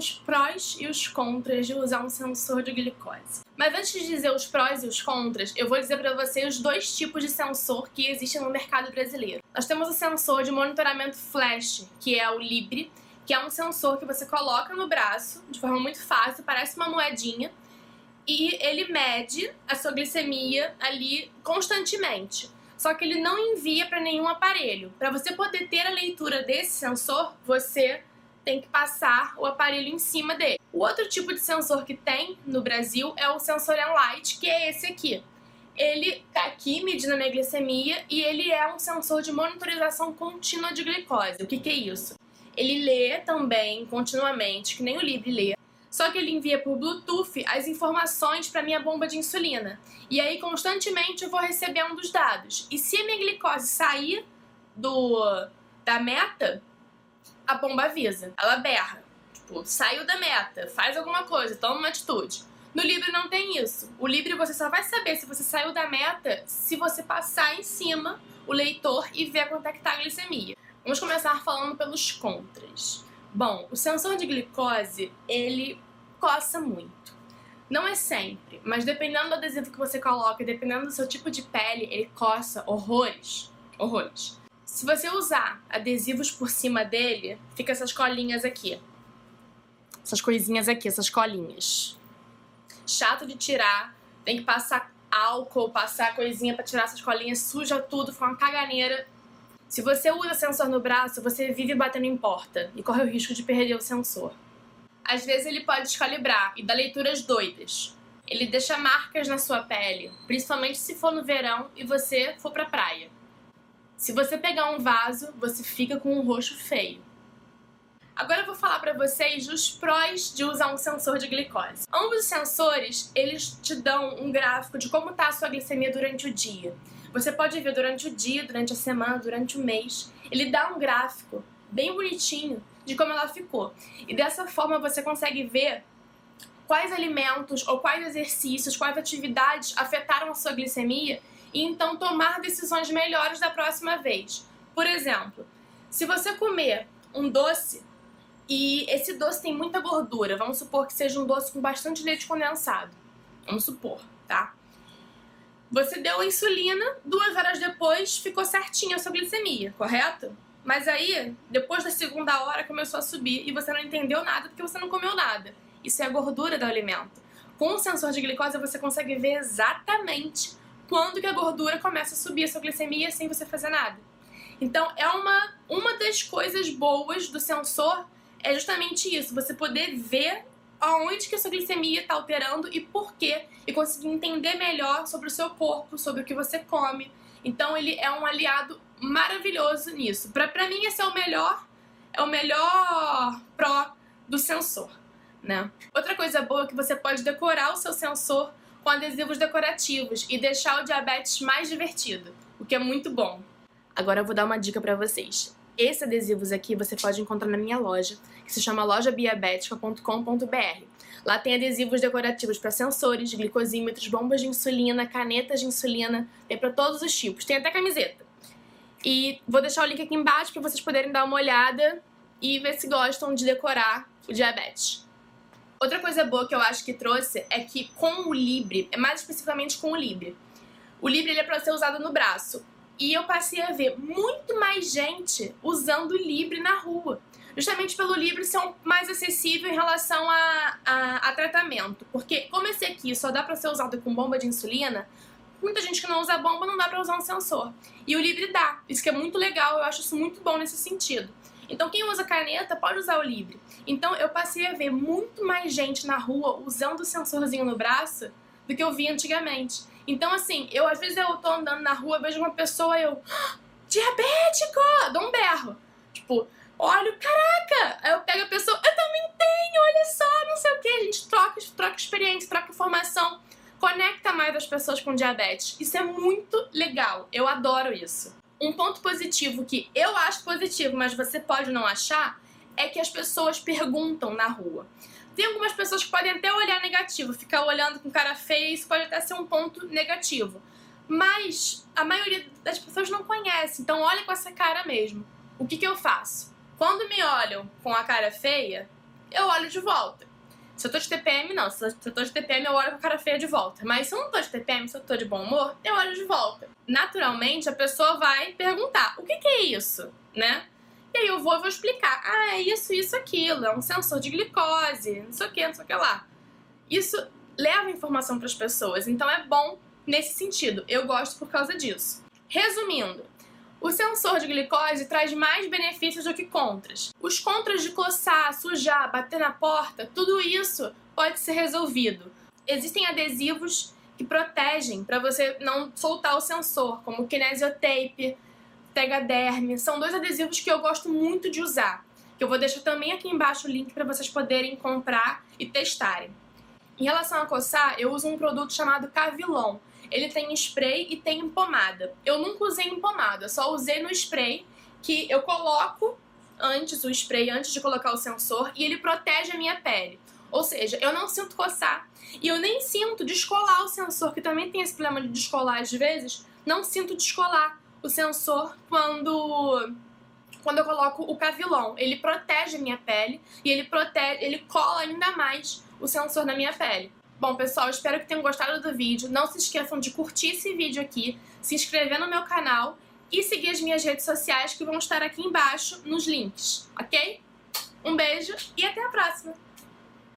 os prós e os contras de usar um sensor de glicose. Mas antes de dizer os prós e os contras, eu vou dizer para vocês os dois tipos de sensor que existem no mercado brasileiro. Nós temos o sensor de monitoramento flash, que é o Libre, que é um sensor que você coloca no braço de forma muito fácil, parece uma moedinha, e ele mede a sua glicemia ali constantemente. Só que ele não envia para nenhum aparelho. Para você poder ter a leitura desse sensor, você tem que passar o aparelho em cima dele. O outro tipo de sensor que tem no Brasil é o sensor Enlight, que é esse aqui. Ele tá aqui medindo a minha glicemia e ele é um sensor de monitorização contínua de glicose. O que, que é isso? Ele lê também continuamente, que nem o Libre lê, só que ele envia por Bluetooth as informações para minha bomba de insulina. E aí constantemente eu vou recebendo os dados. E se a minha glicose sair do da meta, a bomba avisa. Ela berra. Tipo, saiu da meta, faz alguma coisa, toma uma atitude. No Libre não tem isso. O Libre você só vai saber se você saiu da meta se você passar em cima o leitor e ver quanto é que tá a glicemia. Vamos começar falando pelos contras. Bom, o sensor de glicose, ele coça muito. Não é sempre, mas dependendo do adesivo que você coloca, dependendo do seu tipo de pele, ele coça horrores. Horrores. Se você usar adesivos por cima dele, fica essas colinhas aqui. Essas coisinhas aqui, essas colinhas. Chato de tirar, tem que passar álcool, passar coisinha para tirar essas colinhas, suja tudo, fica uma caganeira. Se você usa sensor no braço, você vive batendo em porta e corre o risco de perder o sensor. Às vezes ele pode descalibrar e dar leituras doidas. Ele deixa marcas na sua pele, principalmente se for no verão e você for pra praia. Se você pegar um vaso, você fica com um roxo feio. Agora eu vou falar para vocês os prós de usar um sensor de glicose. Ambos os sensores, eles te dão um gráfico de como está a sua glicemia durante o dia. Você pode ver durante o dia, durante a semana, durante o mês. Ele dá um gráfico bem bonitinho de como ela ficou. E dessa forma você consegue ver quais alimentos ou quais exercícios, quais atividades afetaram a sua glicemia e então tomar decisões melhores da próxima vez. Por exemplo, se você comer um doce e esse doce tem muita gordura. Vamos supor que seja um doce com bastante leite condensado. Vamos supor, tá? Você deu insulina, duas horas depois ficou certinha a sua glicemia, correto? Mas aí, depois da segunda hora, começou a subir e você não entendeu nada porque você não comeu nada. Isso é a gordura do alimento. Com o sensor de glicose, você consegue ver exatamente quando que a gordura começa a subir a sua glicemia sem você fazer nada. Então, é uma, uma das coisas boas do sensor é justamente isso, você poder ver aonde que a sua glicemia está alterando e por quê, e conseguir entender melhor sobre o seu corpo, sobre o que você come. Então ele é um aliado maravilhoso nisso. Para mim esse é o melhor, é o melhor pró do sensor, né? Outra coisa boa é que você pode decorar o seu sensor com adesivos decorativos e deixar o diabetes mais divertido, o que é muito bom. Agora eu vou dar uma dica para vocês. Esses adesivos aqui você pode encontrar na minha loja, que se chama lojabiabetica.com.br. Lá tem adesivos decorativos para sensores, glicosímetros, bombas de insulina, canetas de insulina, tem para todos os tipos, tem até camiseta. E vou deixar o link aqui embaixo para vocês poderem dar uma olhada e ver se gostam de decorar o diabetes. Outra coisa boa que eu acho que trouxe é que com o Libre, é mais especificamente com o Libre, o Libre ele é para ser usado no braço. E eu passei a ver muito mais gente usando o Libre na rua. Justamente pelo Libre ser mais acessível em relação a, a, a, tratamento. Porque como esse aqui só dá para ser usado com bomba de insulina, muita gente que não usa bomba não dá para usar um sensor. E o Libre dá. Isso que é muito legal, eu acho isso muito bom nesse sentido. Então quem usa caneta pode usar o Libre. Então eu passei a ver muito mais gente na rua usando o sensorzinho no braço do que eu vi antigamente. Então, assim, eu às vezes eu tô andando na rua, vejo uma pessoa eu. Ah, diabético! Dou um berro. Tipo, olha, caraca! Aí eu pego a pessoa, eu também tenho, olha só, não sei o que. A gente troca, troca experiência, troca informação, conecta mais as pessoas com diabetes. Isso é muito legal. Eu adoro isso. Um ponto positivo que eu acho positivo, mas você pode não achar, é que as pessoas perguntam na rua. Tem algumas pessoas que podem até olhar negativo, ficar olhando com cara feia, isso pode até ser um ponto negativo. Mas a maioria das pessoas não conhece, então olha com essa cara mesmo. O que, que eu faço? Quando me olham com a cara feia, eu olho de volta. Se eu tô de TPM, não. Se eu tô de TPM, eu olho com a cara feia de volta. Mas se eu não tô de TPM, se eu tô de bom humor, eu olho de volta. Naturalmente, a pessoa vai perguntar: o que, que é isso? Né? E aí eu vou, eu vou explicar. Ah, é isso, isso, aquilo. É um sensor de glicose, não sei o que, não sei o que lá. Isso leva informação para as pessoas. Então é bom nesse sentido. Eu gosto por causa disso. Resumindo, o sensor de glicose traz mais benefícios do que contras. Os contras de coçar, sujar, bater na porta, tudo isso pode ser resolvido. Existem adesivos que protegem para você não soltar o sensor, como Kinesiotape, Tegaderm. São dois adesivos que eu gosto muito de usar. Que eu vou deixar também aqui embaixo o link para vocês poderem comprar e testarem. Em relação a coçar, eu uso um produto chamado Cavilon. Ele tem spray e tem pomada. Eu nunca usei em pomada, só usei no spray que eu coloco antes o spray antes de colocar o sensor e ele protege a minha pele. Ou seja, eu não sinto coçar e eu nem sinto descolar o sensor, que também tem esse problema de descolar às vezes. Não sinto descolar o sensor quando quando eu coloco o Cavilon. Ele protege a minha pele e ele protege, ele cola ainda mais o sensor na minha pele. Bom, pessoal, espero que tenham gostado do vídeo. Não se esqueçam de curtir esse vídeo aqui, se inscrever no meu canal e seguir as minhas redes sociais que vão estar aqui embaixo nos links, ok? Um beijo e até a próxima!